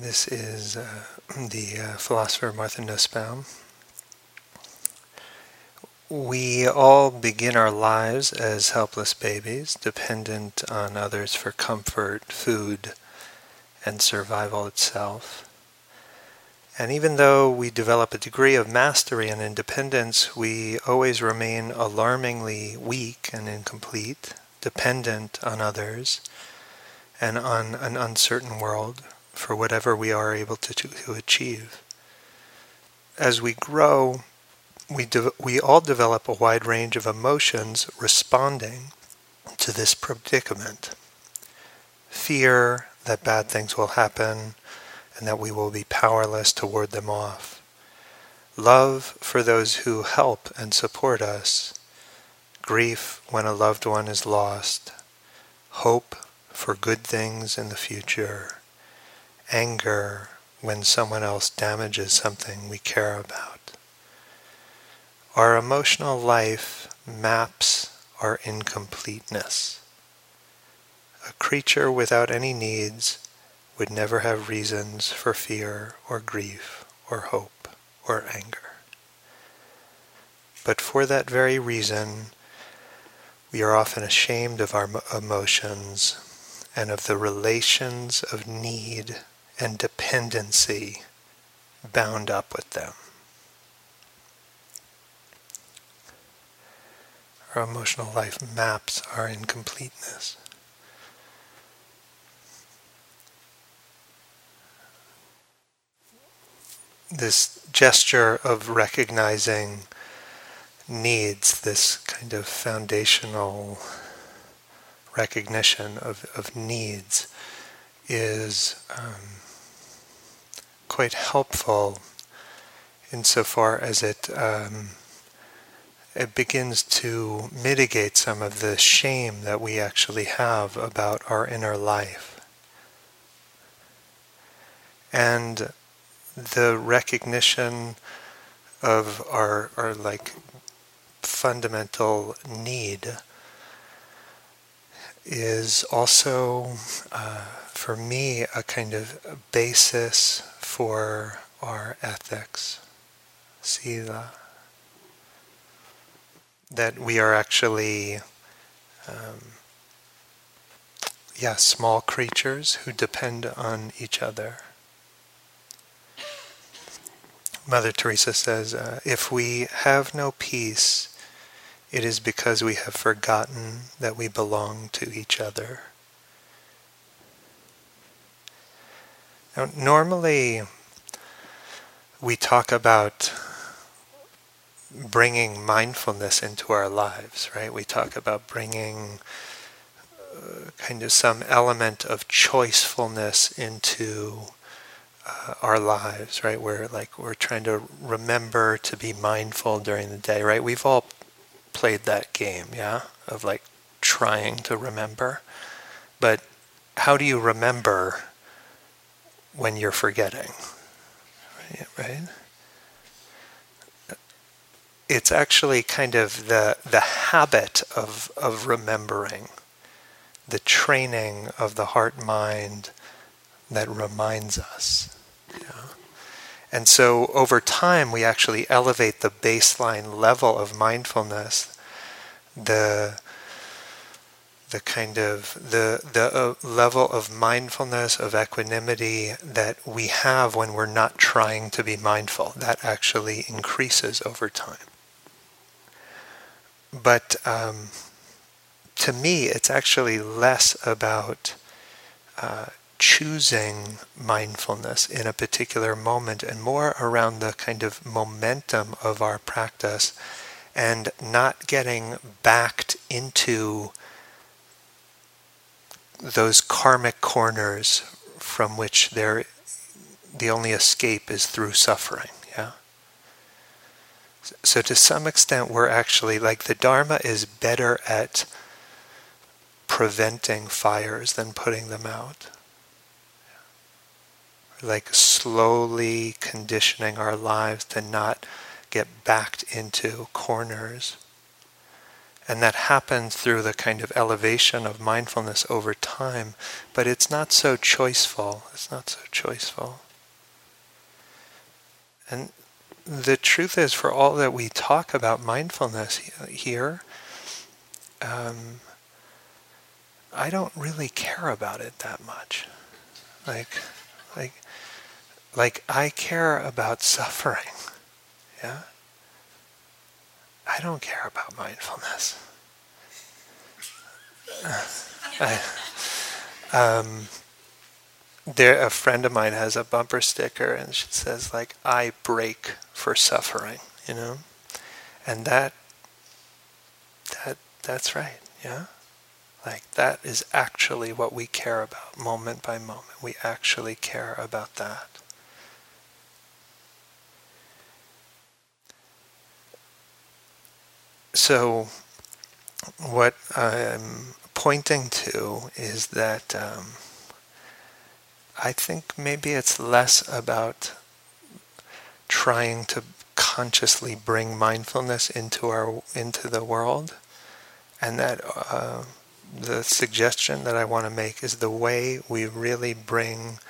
This is uh, the uh, philosopher Martha Nussbaum. We all begin our lives as helpless babies, dependent on others for comfort, food, and survival itself. And even though we develop a degree of mastery and independence, we always remain alarmingly weak and incomplete, dependent on others and on an uncertain world for whatever we are able to, to achieve. As we grow, we, de- we all develop a wide range of emotions responding to this predicament. Fear that bad things will happen and that we will be powerless to ward them off. Love for those who help and support us. Grief when a loved one is lost. Hope for good things in the future anger when someone else damages something we care about. Our emotional life maps our incompleteness. A creature without any needs would never have reasons for fear or grief or hope or anger. But for that very reason, we are often ashamed of our emotions and of the relations of need and dependency bound up with them. Our emotional life maps our incompleteness. This gesture of recognizing needs, this kind of foundational recognition of, of needs, is um, quite helpful insofar as it um, it begins to mitigate some of the shame that we actually have about our inner life. And the recognition of our, our like fundamental need is also, uh, for me, a kind of basis for our ethics, sila. That we are actually, um, yeah, small creatures who depend on each other. Mother Teresa says, uh, if we have no peace, it is because we have forgotten that we belong to each other. Now, normally, we talk about bringing mindfulness into our lives, right? We talk about bringing uh, kind of some element of choicefulness into uh, our lives, right? We're like we're trying to remember to be mindful during the day, right? We've all played that game, yeah, of like trying to remember. But how do you remember when you're forgetting, right? It's actually kind of the the habit of of remembering, the training of the heart mind that reminds us. And so over time, we actually elevate the baseline level of mindfulness, the the kind of the the uh, level of mindfulness of equanimity that we have when we're not trying to be mindful. That actually increases over time. But um, to me it's actually less about uh, choosing mindfulness in a particular moment and more around the kind of momentum of our practice and not getting backed into those karmic corners from which there the only escape is through suffering yeah? So to some extent we're actually like the dharma is better at preventing fires than putting them out like slowly conditioning our lives to not get backed into corners And that happens through the kind of elevation of mindfulness over time, but it's not so choiceful. It's not so choiceful. And the truth is, for all that we talk about mindfulness here, um, I don't really care about it that much. Like, like, like I care about suffering. Yeah. I don't care about mindfulness. I, um, there, a friend of mine has a bumper sticker, and she says like, "I break for suffering," you know, and that, that, that's right, yeah. Like that is actually what we care about, moment by moment. We actually care about that. So, what I'm pointing to is that um, I think maybe it's less about trying to consciously bring mindfulness into our into the world, and that uh, the suggestion that I want to make is the way we really bring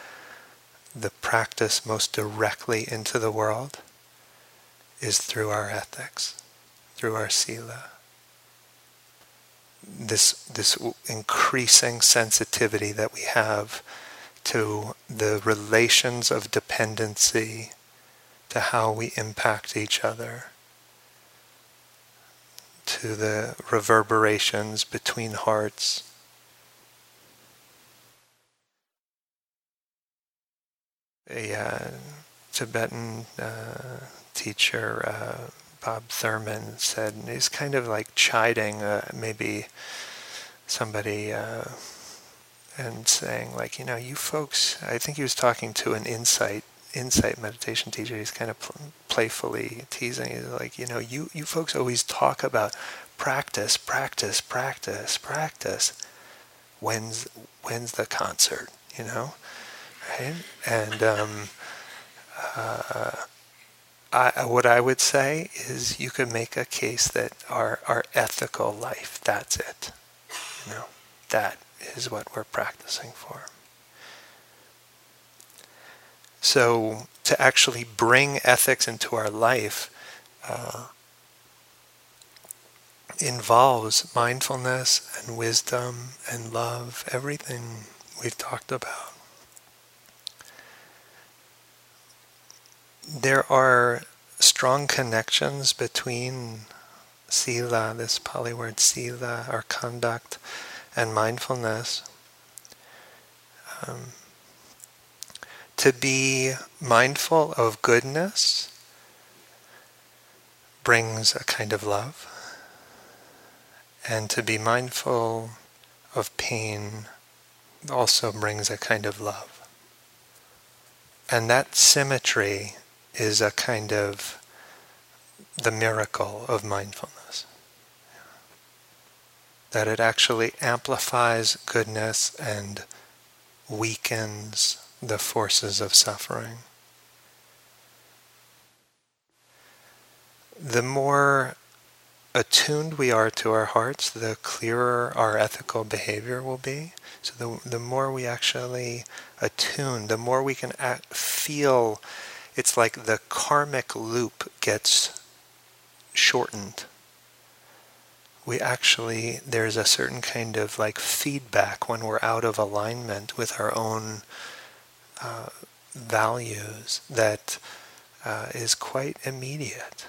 the practice most directly into the world is through our ethics through our sila. This, this increasing sensitivity that we have to the relations of dependency, to how we impact each other, to the reverberations between hearts. A uh, Tibetan uh, teacher, uh, Bob Thurman said, and he's kind of like chiding uh, maybe somebody uh, and saying like, you know, you folks, I think he was talking to an insight insight meditation teacher. He's kind of pl- playfully teasing. He's like, you know, you, you folks always talk about practice, practice, practice, practice. When's when's the concert? You know, right? And um, uh, I, what I would say is you could make a case that our, our ethical life, that's it. You know, that is what we're practicing for. So to actually bring ethics into our life uh, involves mindfulness and wisdom and love, everything we've talked about. There are strong connections between sila, this Pali word sila, our conduct, and mindfulness. Um, to be mindful of goodness brings a kind of love, and to be mindful of pain also brings a kind of love. And that symmetry is a kind of the miracle of mindfulness. That it actually amplifies goodness and weakens the forces of suffering. The more attuned we are to our hearts, the clearer our ethical behavior will be. So the, the more we actually attune, the more we can act, feel it's like the karmic loop gets shortened. We actually, there's a certain kind of like feedback when we're out of alignment with our own uh, values that uh, is quite immediate.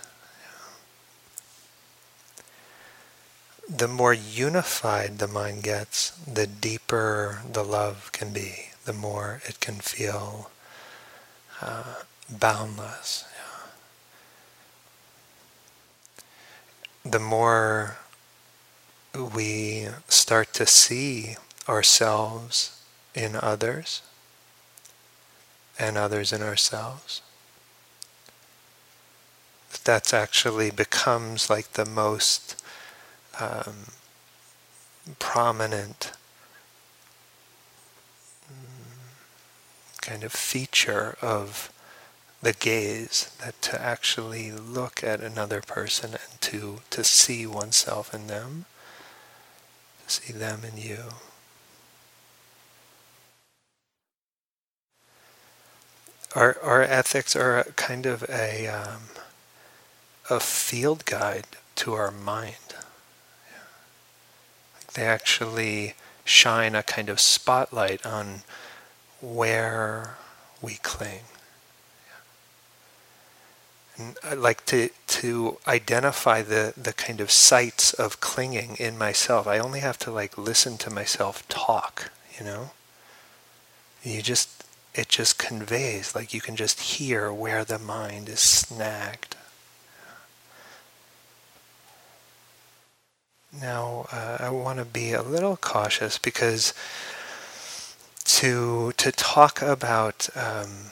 The more unified the mind gets, the deeper the love can be, the more it can feel uh, boundless. Yeah. The more we start to see ourselves in others and others in ourselves, that actually becomes like the most um, prominent mm, kind of feature of the gaze, that to actually look at another person and to, to see oneself in them, to see them in you. Our, our ethics are kind of a, um, a field guide to our mind. They actually shine a kind of spotlight on where we cling. I like to, to identify the, the kind of sites of clinging in myself. I only have to like listen to myself talk, you know? You just, it just conveys, like you can just hear where the mind is snagged. Now, uh, I want to be a little cautious because to to talk about um,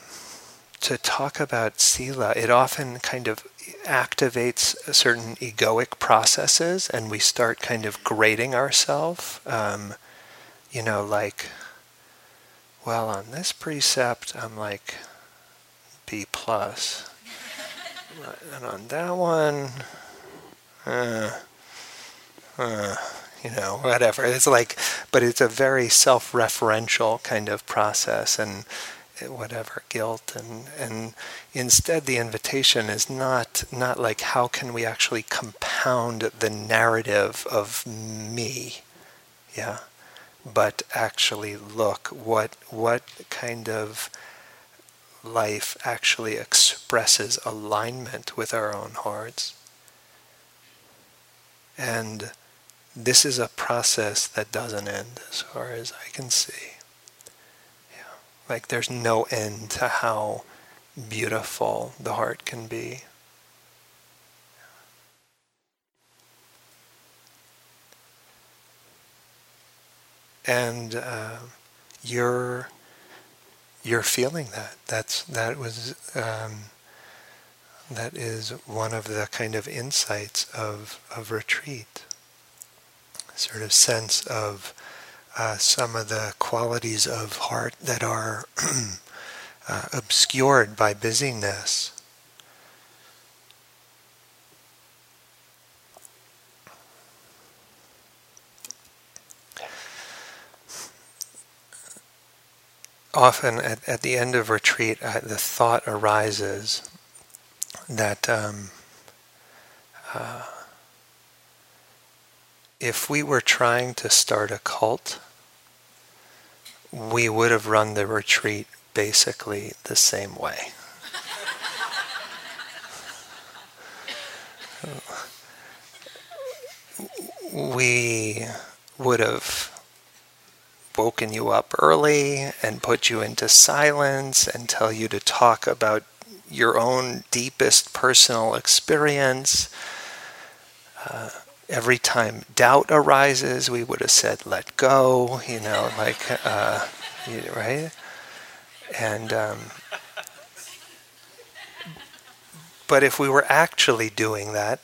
to talk about sila, it often kind of activates certain egoic processes, and we start kind of grading ourselves. Um, you know, like, well, on this precept, I'm like B plus, and on that one, uh, uh, you know, whatever. It's like, but it's a very self-referential kind of process, and whatever guilt and and instead the invitation is not not like how can we actually compound the narrative of me? Yeah. But actually look what what kind of life actually expresses alignment with our own hearts. And this is a process that doesn't end as far as I can see like there's no end to how beautiful the heart can be. And uh, you're you're feeling that. That's that was um, that is one of the kind of insights of of retreat. Sort of sense of uh, some of the qualities of heart that are uh, obscured by busyness. Often at, at the end of retreat, uh, the thought arises that um, uh, if we were trying to start a cult, we would have run the retreat basically the same way. we would have woken you up early and put you into silence and tell you to talk about your own deepest personal experience. Uh, every time doubt arises, we would have said, let go, you know, like, uh, right? And, um, but if we were actually doing that,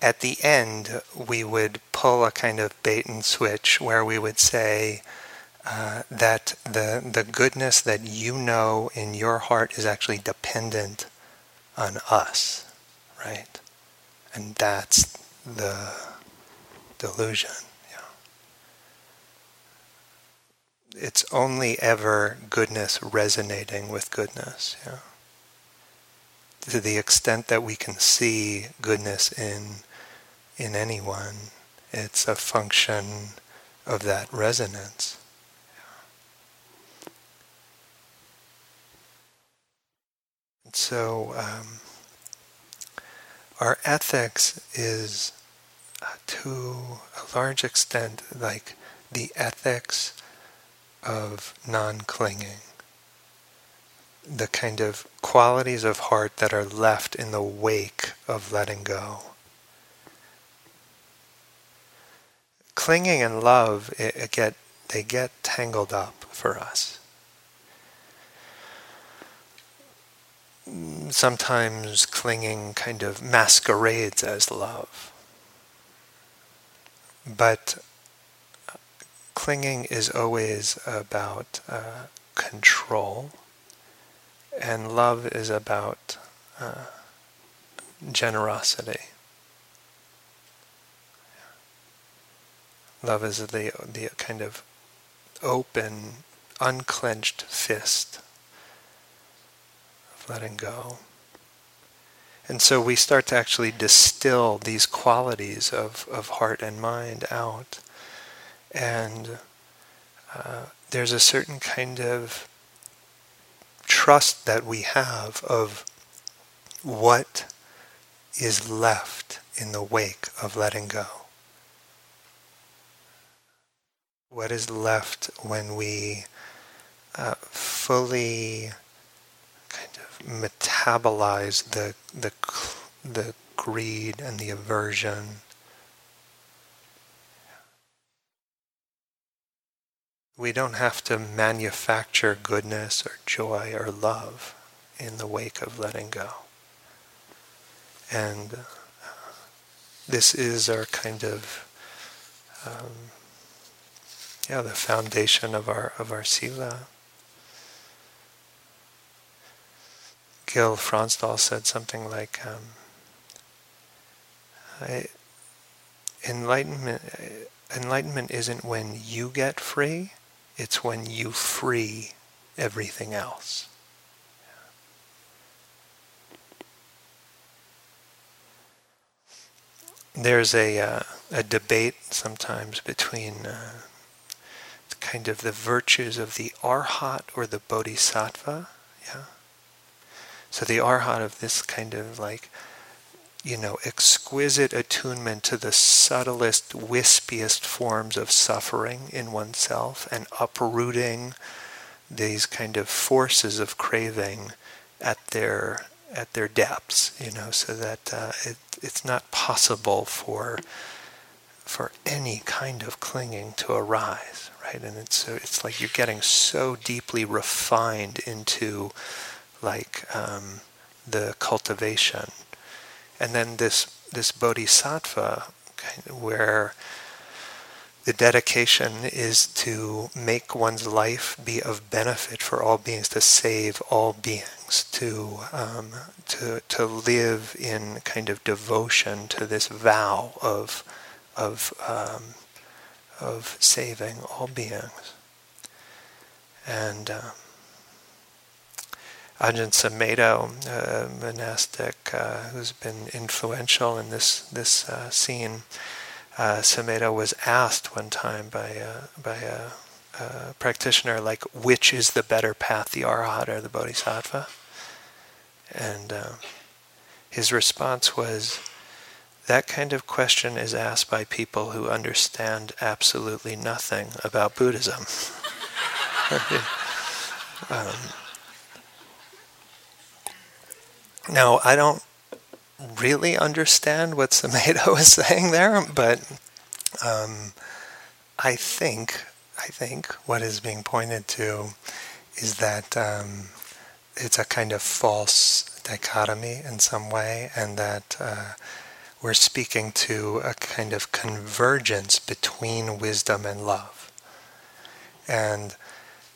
at the end, we would pull a kind of bait and switch where we would say uh, that the, the goodness that you know in your heart is actually dependent on us, right? And that's the delusion. Yeah. It's only ever goodness resonating with goodness. Yeah. To the extent that we can see goodness in in anyone, it's a function of that resonance. So, um, our ethics is Uh, to a large extent like the ethics of non-clinging the kind of qualities of heart that are left in the wake of letting go. Clinging and love, it, it get, they get tangled up for us. Sometimes clinging kind of masquerades as love. But clinging is always about uh, control, and love is about uh, generosity. Love is the the kind of open, unclenched fist of letting go. And so we start to actually distill these qualities of, of heart and mind out. And uh, there's a certain kind of trust that we have of what is left in the wake of letting go. What is left when we uh, fully metabolize the, the, the greed and the aversion We don't have to manufacture goodness or joy or love in the wake of letting go. And uh, this is our kind of um, yeah the foundation of our of our sila. Gil Fronsdal said something like, um, "Enlightenment, enlightenment isn't when you get free; it's when you free everything else. There's a, uh, a debate sometimes between uh, kind of the virtues of the arhat or the bodhisattva. Yeah. So the arhat of this kind of like you know, exquisite attunement to the subtlest, wispiest forms of suffering in oneself and uprooting these kind of forces of craving at their at their depths, you know, so that uh, it, it's not possible for for any kind of clinging to arise, right? And it's so it's like you're getting so deeply refined into like um, the cultivation and then this this bodhisattva, where the dedication is to make one's life be of benefit for all beings, to save all beings, to um, to to live in kind of devotion to this vow of of um, of saving all beings, and. Um, Ajahn Sumedho, a monastic uh, who's been influential in this this uh, scene. Uh, Sumedho was asked one time by a, by a, a, practitioner, like, which is the better path, the Arhat or the Bodhisattva? And uh, his response was, that kind of question is asked by people who understand absolutely nothing about Buddhism. um, now, I don't really understand what Sumedho is saying there, but um, I think I think what is being pointed to is that um, it's a kind of false dichotomy in some way, and that uh, we're speaking to a kind of convergence between wisdom and love. And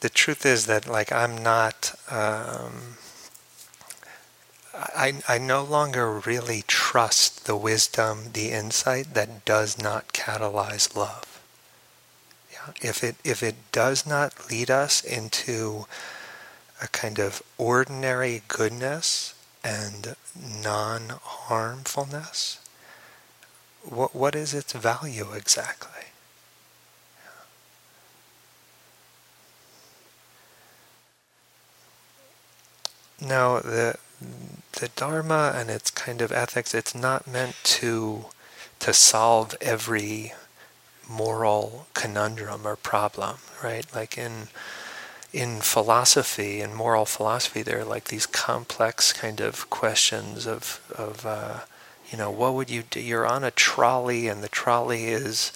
the truth is that, like, I'm not. Um, I, I no longer really trust the wisdom, the insight that does not catalyze love. Yeah? If it if it does not lead us into a kind of ordinary goodness and non-harmfulness, what what is its value exactly? Now the the Dharma and its kind of ethics, it's not meant to to solve every moral conundrum or problem, right? Like in in philosophy, in moral philosophy, there are like these complex kind of questions of of uh, you know what would you do? You're on a trolley, and the trolley is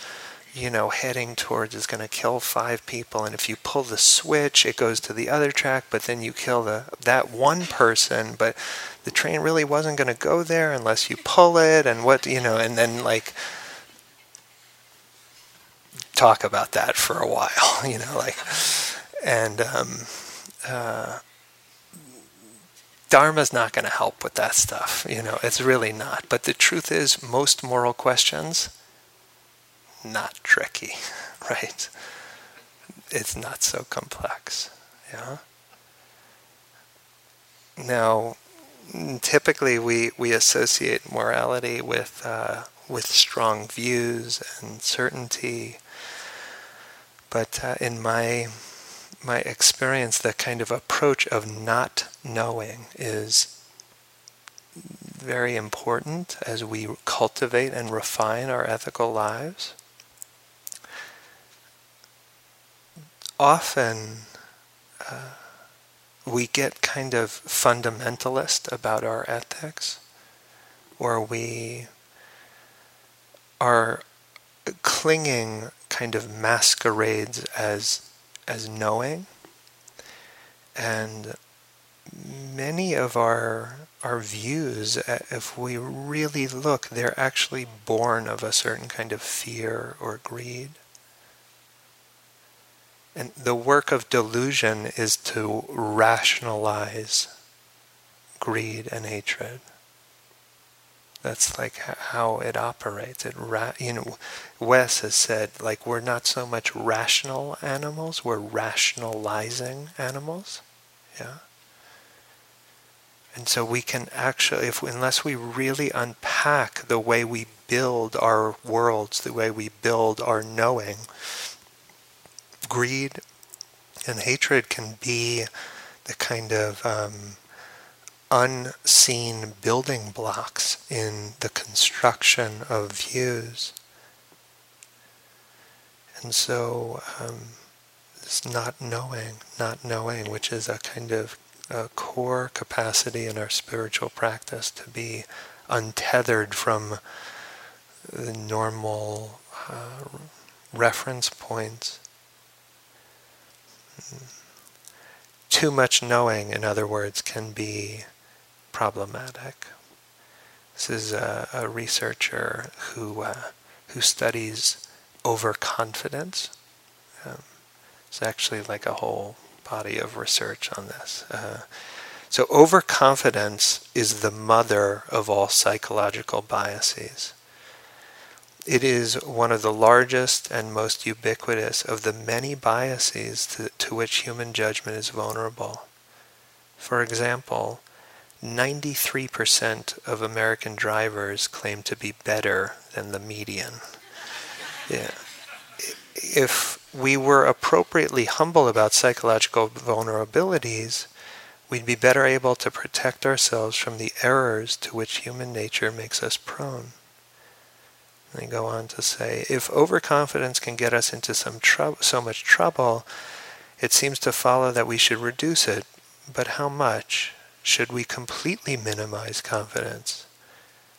you know, heading towards is going to kill five people, and if you pull the switch, it goes to the other track, but then you kill the that one person, but the train really wasn't going to go there unless you pull it, and what you know, and then like talk about that for a while, you know, like, and um, uh, Dharma's not going to help with that stuff, you know, it's really not. But the truth is, most moral questions not tricky, right? It's not so complex, yeah? Now, typically we, we associate morality with, uh, with strong views and certainty, but uh, in my, my experience, the kind of approach of not knowing is very important as we cultivate and refine our ethical lives. Often uh, we get kind of fundamentalist about our ethics, or we are clinging kind of masquerades as as knowing and many of our our views, uh, if we really look, they're actually born of a certain kind of fear or greed. And the work of delusion is to rationalize greed and hatred. That's like how it operates. It ra- you know, Wes has said like we're not so much rational animals, we're rationalizing animals. Yeah. And so we can actually, if unless we really unpack the way we build our worlds, the way we build our knowing, greed and hatred can be the kind of um, unseen building blocks in the construction of views. And so, um, this not knowing, not knowing, which is a kind of a core capacity in our spiritual practice to be untethered from the normal uh, reference points. Too much knowing, in other words, can be problematic. This is a, a researcher who uh, who studies overconfidence. Um, it's actually like a whole body of research on this. Uh, so, overconfidence is the mother of all psychological biases. It is one of the largest and most ubiquitous of the many biases to, to which human judgment is vulnerable. For example, 93% of American drivers claim to be better than the median. Yeah. If we were appropriately humble about psychological vulnerabilities, we'd be better able to protect ourselves from the errors to which human nature makes us prone. They go on to say, if overconfidence can get us into some trou- so much trouble, it seems to follow that we should reduce it. But how much? Should we completely minimize confidence?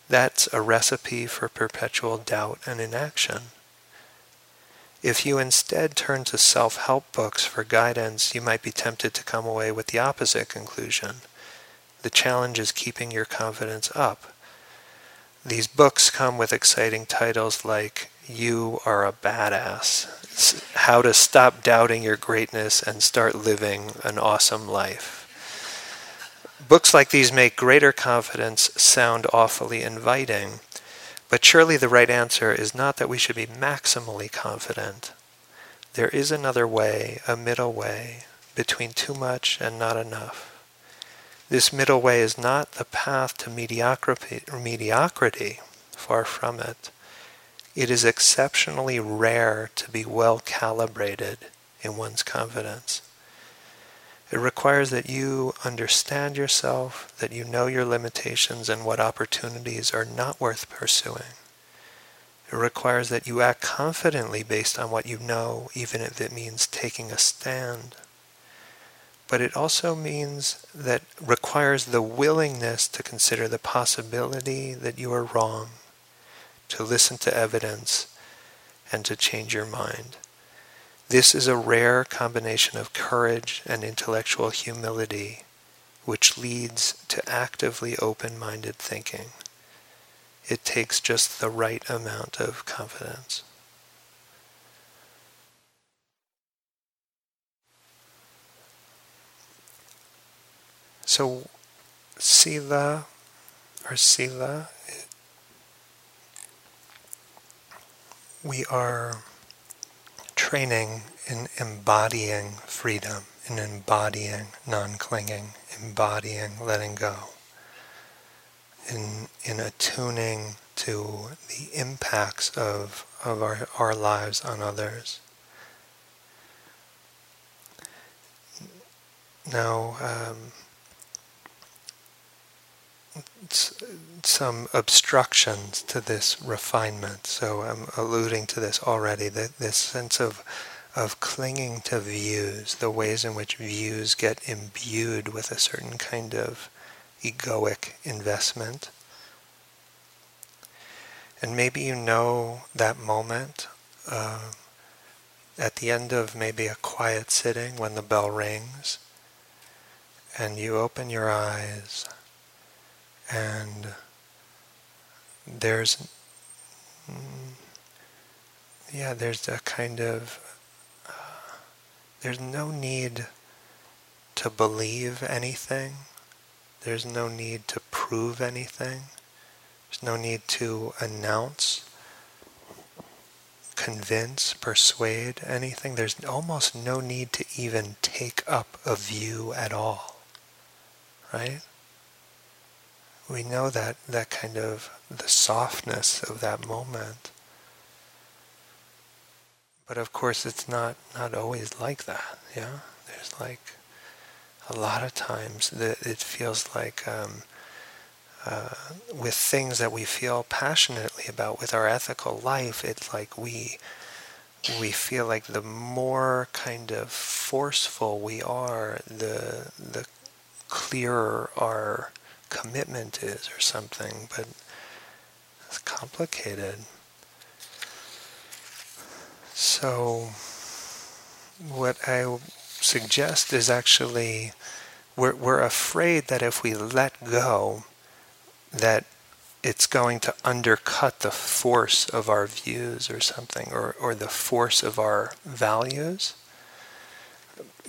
That's a recipe for perpetual doubt and inaction. If you instead turn to self help books for guidance, you might be tempted to come away with the opposite conclusion. The challenge is keeping your confidence up. These books come with exciting titles like You Are a Badass, How to Stop Doubting Your Greatness and Start Living an Awesome Life. Books like these make greater confidence sound awfully inviting but surely the right answer is not that we should be maximally confident. There is another way, a middle way, between too much and not enough. This middle way is not the path to mediocrity, far from it. It is exceptionally rare to be well calibrated in one's confidence. It requires that you understand yourself, that you know your limitations and what opportunities are not worth pursuing. It requires that you act confidently based on what you know, even if it means taking a stand. But it also means that requires the willingness to consider the possibility that you are wrong, to listen to evidence, and to change your mind. This is a rare combination of courage and intellectual humility, which leads to actively open minded thinking. It takes just the right amount of confidence. So, sila or sila we are training in embodying freedom, in embodying non-clinging, embodying letting go, in, in attuning to the impacts of, of our, our lives on others. Now, um, some obstructions to this refinement. So I'm alluding to this already, that this sense of of clinging to views, the ways in which views get imbued with a certain kind of egoic investment. And maybe you know that moment uh, at the end of maybe a quiet sitting when the bell rings and you open your eyes and there's mm, yeah there's a kind of uh, there's no need to believe anything. There's no need to prove anything. There's no need to announce convince persuade anything. There's almost no need to even take up a view at all. Right we know that that kind of the softness of that moment. But of course, it's not not always like that. Yeah, there's like a lot of times that it feels like um, uh, with things that we feel passionately about with our ethical life, it's like we we feel like the more kind of forceful we are, the the clearer our commitment is or something, but it's complicated. So, what I suggest is actually we're, we're afraid that if we let go, that it's going to undercut the force of our views or something, or, or the force of our values.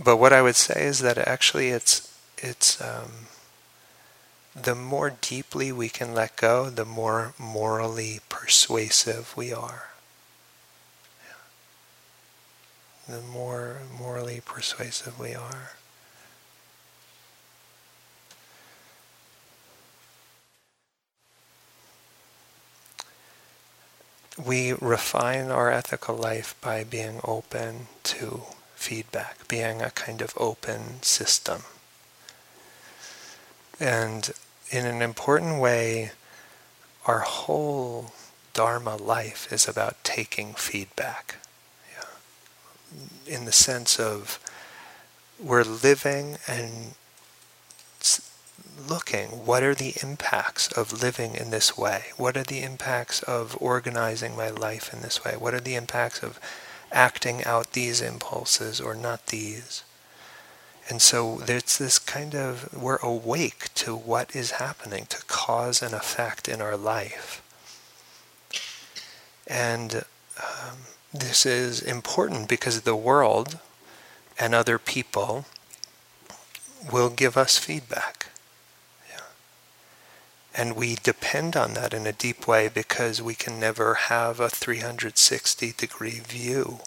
But what I would say is that actually it's it's um, the more deeply we can let go, the more morally persuasive we are. The more morally persuasive we are. We refine our ethical life by being open to feedback, being a kind of open system. And in an important way, our whole Dharma life is about taking feedback. Yeah. In the sense of we're living and looking what are the impacts of living in this way? What are the impacts of organizing my life in this way? What are the impacts of acting out these impulses or not these? And so there's this kind of, we're awake to what is happening, to cause and effect in our life. And um, this is important because the world and other people will give us feedback. Yeah. And we depend on that in a deep way because we can never have a 360 degree view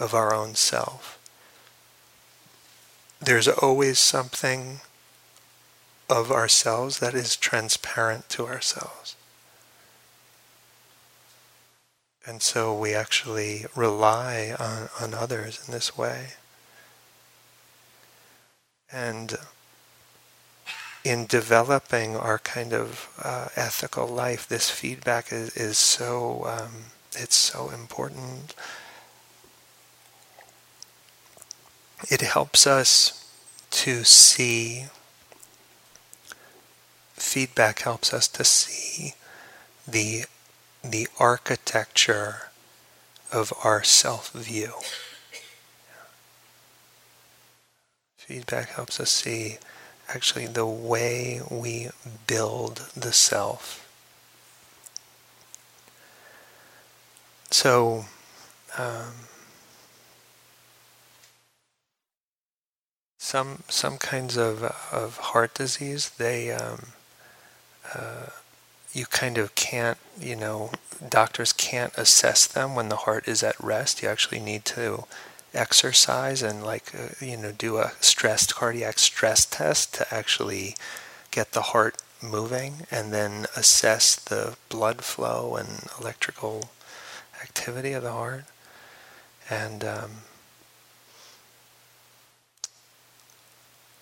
of our own self there's always something of ourselves that is transparent to ourselves. And so we actually rely on, on others in this way. And in developing our kind of uh, ethical life, this feedback is, is so um, it's so important it helps us to see, feedback helps us to see the, the architecture of our self-view. Feedback helps us see actually the way we build the self. So, um, some some kinds of of heart disease they um, uh, you kind of can't, you know, doctors can't assess them when the heart is at rest. You actually need to exercise and like uh, you know do a stressed cardiac stress test to actually get the heart moving and then assess the blood flow and electrical activity of the heart and um,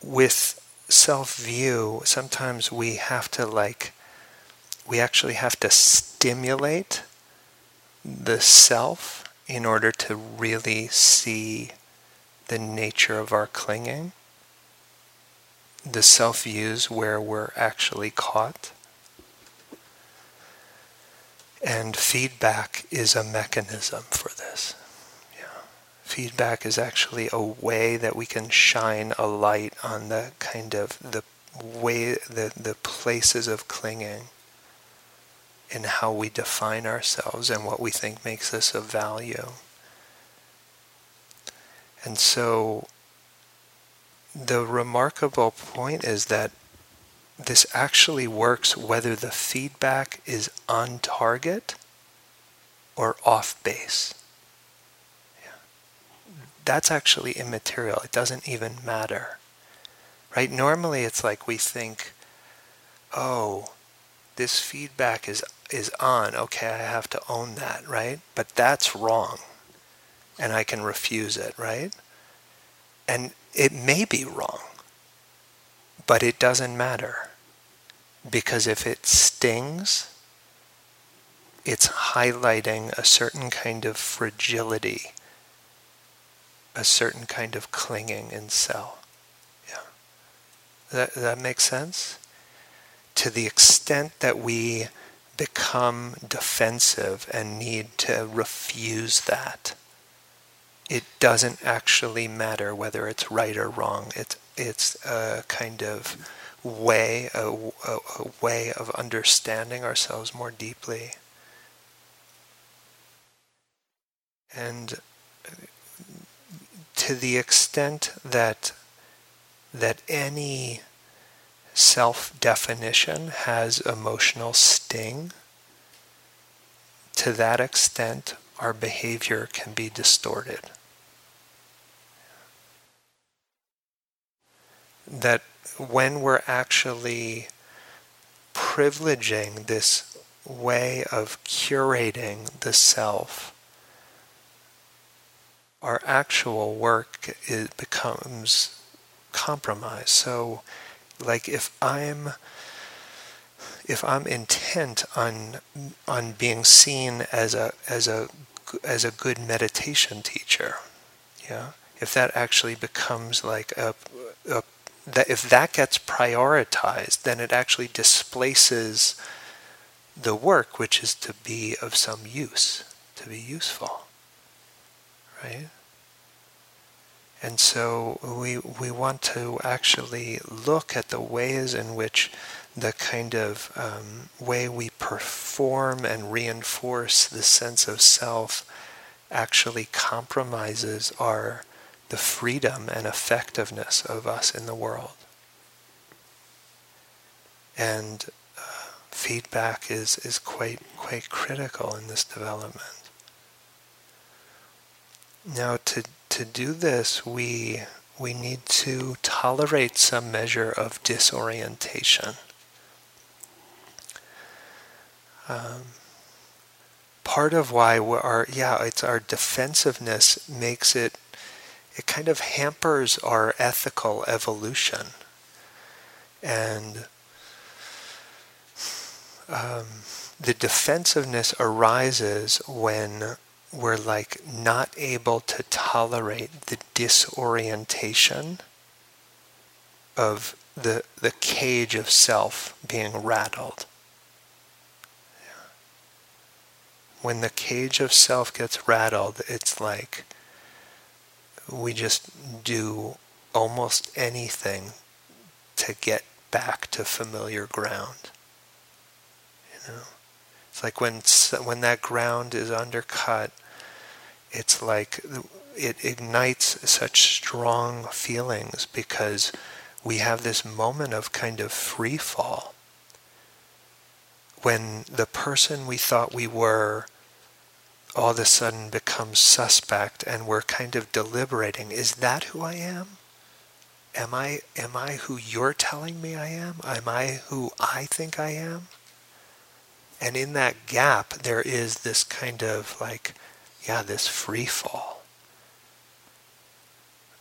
with self-view sometimes we have to like we actually have to stimulate the self in order to really see the nature of our clinging, the self views where we're actually caught. And feedback is a mechanism for this. Feedback is actually a way that we can shine a light on the kind of the way, the, the places of clinging in how we define ourselves and what we think makes us of value. And so the remarkable point is that this actually works whether the feedback is on target or off base. That's actually immaterial. It doesn't even matter. Right? Normally it's like we think, oh, this feedback is is on, okay, I have to own that, right? But that's wrong. And I can refuse it, right? And it may be wrong, but it doesn't matter. Because if it stings, it's highlighting a certain kind of fragility, a certain kind of clinging in cell. Yeah. That, that makes sense? To the extent that we become defensive and need to refuse that. It doesn't actually matter whether it's right or wrong. It's it's a kind of way a, a, a way of understanding ourselves more deeply. And to the extent that that any self-definition has emotional sting, to that extent our behavior can be distorted. That when we're actually privileging this way of curating the self, our actual work it becomes compromised. So like if I'm if I'm intent on on being seen as a as a as a good meditation teacher, yeah, if that actually becomes like a, a that if that gets prioritized, then it actually displaces the work, which is to be of some use, to be useful, right? And so we, we want to actually look at the ways in which the kind of um, way we perform and reinforce the sense of self actually compromises our the freedom and effectiveness of us in the world. And uh, feedback is, is quite quite critical in this development. Now to to do this, we, we need to tolerate some measure of disorientation. Um, part of why our yeah it's our defensiveness makes it it kind of hampers our ethical evolution and um, the defensiveness arises when we're like not able to tolerate the disorientation of the the cage of self being rattled. When the cage of self gets rattled, it's like we just do almost anything to get back to familiar ground. You know? It's like when when that ground is undercut, it's like it ignites such strong feelings because we have this moment of kind of free fall when the person we thought we were all of a sudden becomes suspect and we're kind of deliberating, is that who I am? Am I am I who you're telling me I am? Am I who I think I am? And in that gap there is this kind of like yeah, this free fall.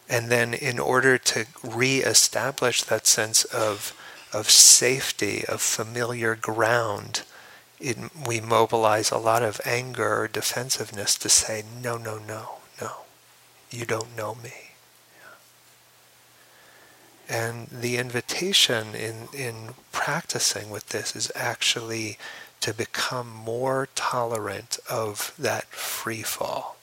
And then in order to re-establish that sense of of safety, of familiar ground, it, we mobilize a lot of anger or defensiveness to say, no, no, no, no, you don't know me. And the invitation in, in practicing with this is actually to become more tolerant of that free fall.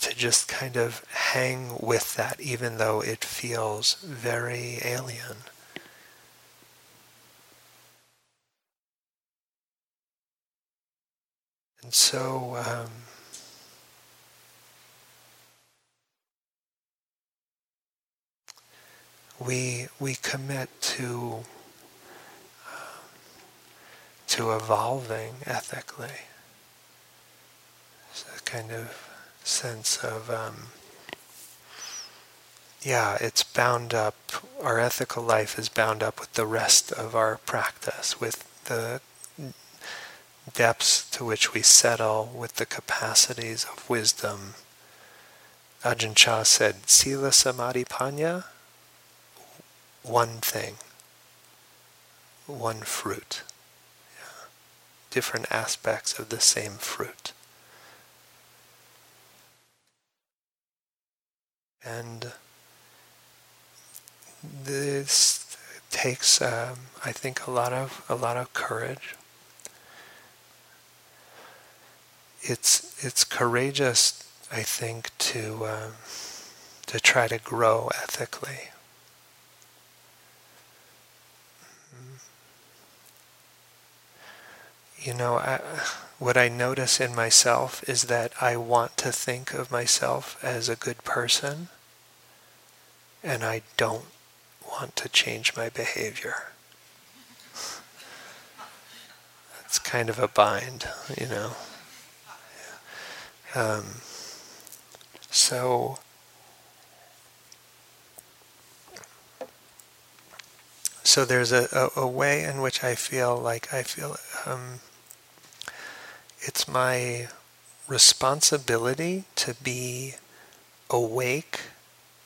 To just kind of hang with that even though it feels very alien. And so, um, we we commit to um, to evolving ethically. It's a kind of sense of um, yeah, it's bound up. Our ethical life is bound up with the rest of our practice, with the depths to which we settle with the capacities of wisdom. Ajahn Chah said, Sila Samadhi Panya, one thing, one fruit. Yeah. Different aspects of the same fruit. And this takes, um, I think, a lot of a lot of courage it's it's courageous, I think, to um, to try to grow ethically. You know, I, what I notice in myself is that I want to think of myself as a good person, and I don't want to change my behavior. It's kind of a bind, you know. Um, so, so there's a, a, a, way in which I feel like I feel um, it's my responsibility to be awake,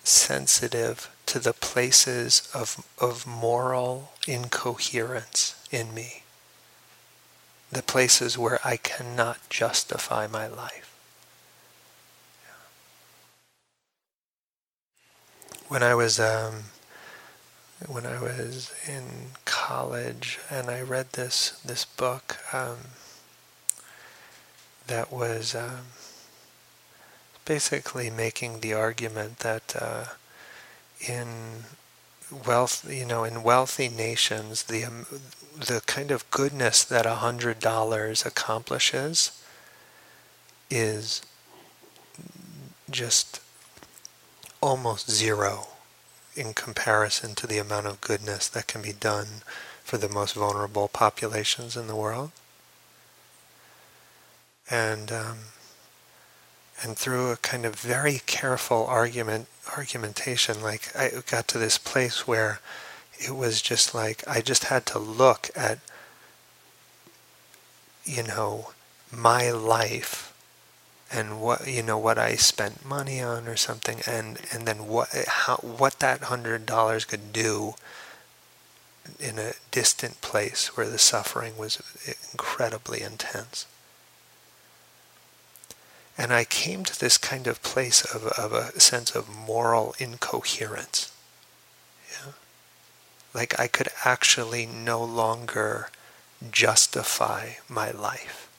sensitive to the places of, of moral incoherence in me, the places where I cannot justify my life. when I was um, when I was in college, and I read this this book um, that was um, basically making the argument that uh, in wealth, you know, in wealthy nations, the um, the kind of goodness that a hundred dollars accomplishes is just almost zero in comparison to the amount of goodness that can be done for the most vulnerable populations in the world. And um, and through a kind of very careful argument argumentation, like I got to this place where it was just like I just had to look at you know my life and what you know what I spent money on or something, and and then what how what that hundred dollars could do in a distant place where the suffering was incredibly intense. And I came to this kind of place of, of a sense of moral incoherence. Yeah? Like I could actually no longer justify my life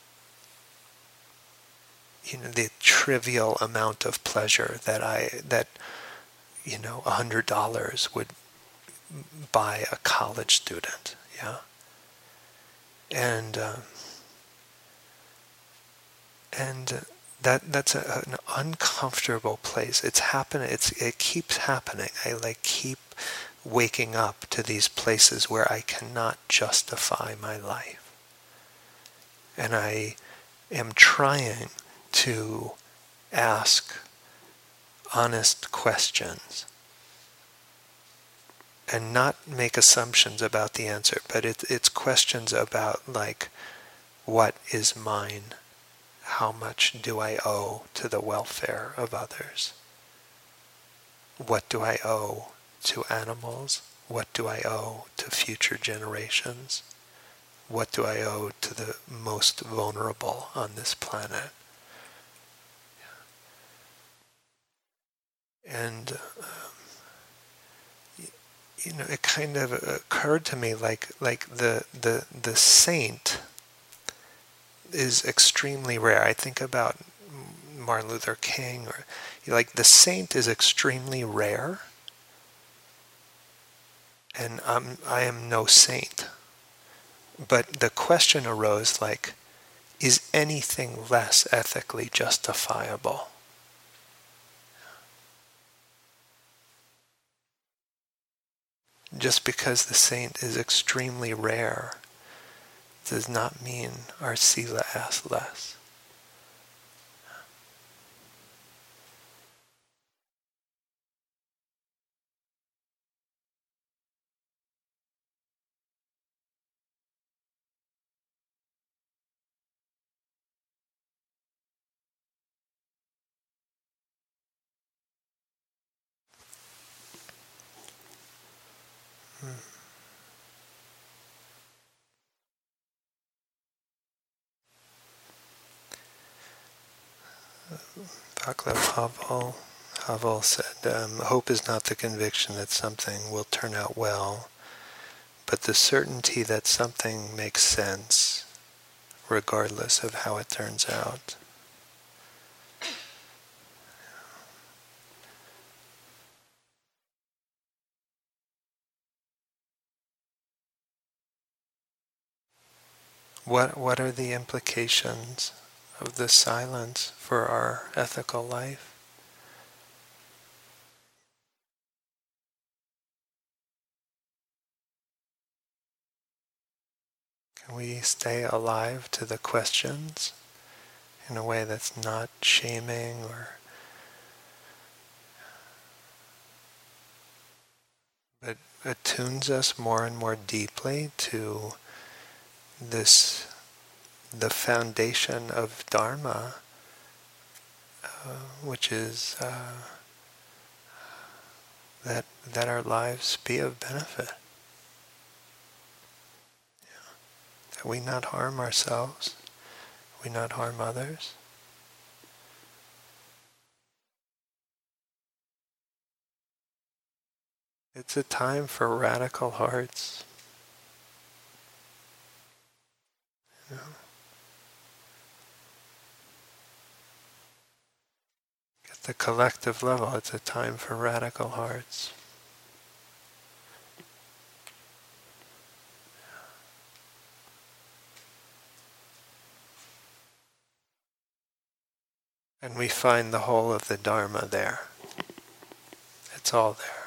you know the trivial amount of pleasure that I that you know a hundred dollars would buy a college student, yeah, and um, and that that's a, an uncomfortable place. It's happening. It's it keeps happening. I like keep waking up to these places where I cannot justify my life. And I am trying to ask honest questions and not make assumptions about the answer, but it, it's questions about like, what is mine? How much do I owe to the welfare of others? What do I owe to animals? What do I owe to future generations? What do I owe to the most vulnerable on this planet? And um, you know, it kind of occurred to me like like the the the saint is extremely rare. I think about Martin Luther King or like the saint is extremely rare and I'm, I am no saint. But the question arose like, is anything less ethically justifiable? Just because the saint is extremely rare does not mean our sila is less. Vaclav Havel, Havel said, um, Hope is not the conviction that something will turn out well, but the certainty that something makes sense regardless of how it turns out. What, what are the implications of this silence for our ethical life? Can we stay alive to the questions in a way that's not shaming or but attunes us more and more deeply to this the foundation of Dharma, uh, which is uh, that that our lives be of benefit. Yeah. That we not harm ourselves, we not harm others. It's a time for radical hearts. At the collective level, it's a time for radical hearts. And we find the whole of the Dharma there. It's all there.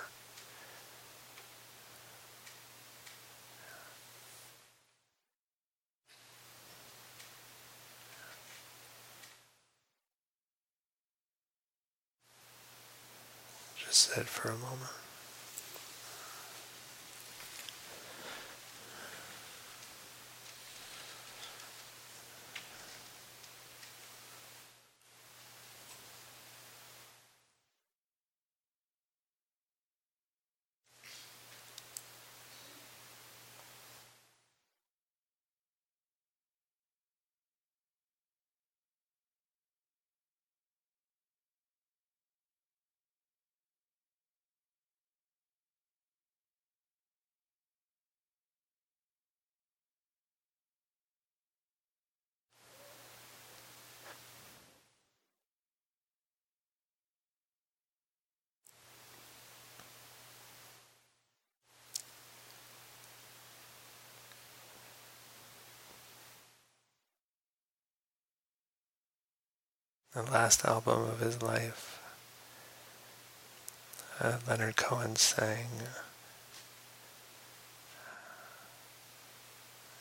Sit for a moment. the last album of his life, uh, Leonard Cohen sang,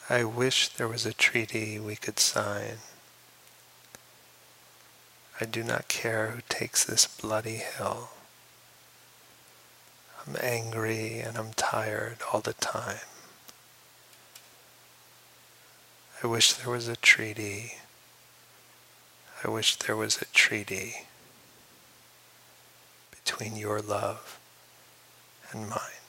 I wish there was a treaty we could sign. I do not care who takes this bloody hill. I'm angry and I'm tired all the time. I wish there was a treaty I wish there was a treaty between your love and mine.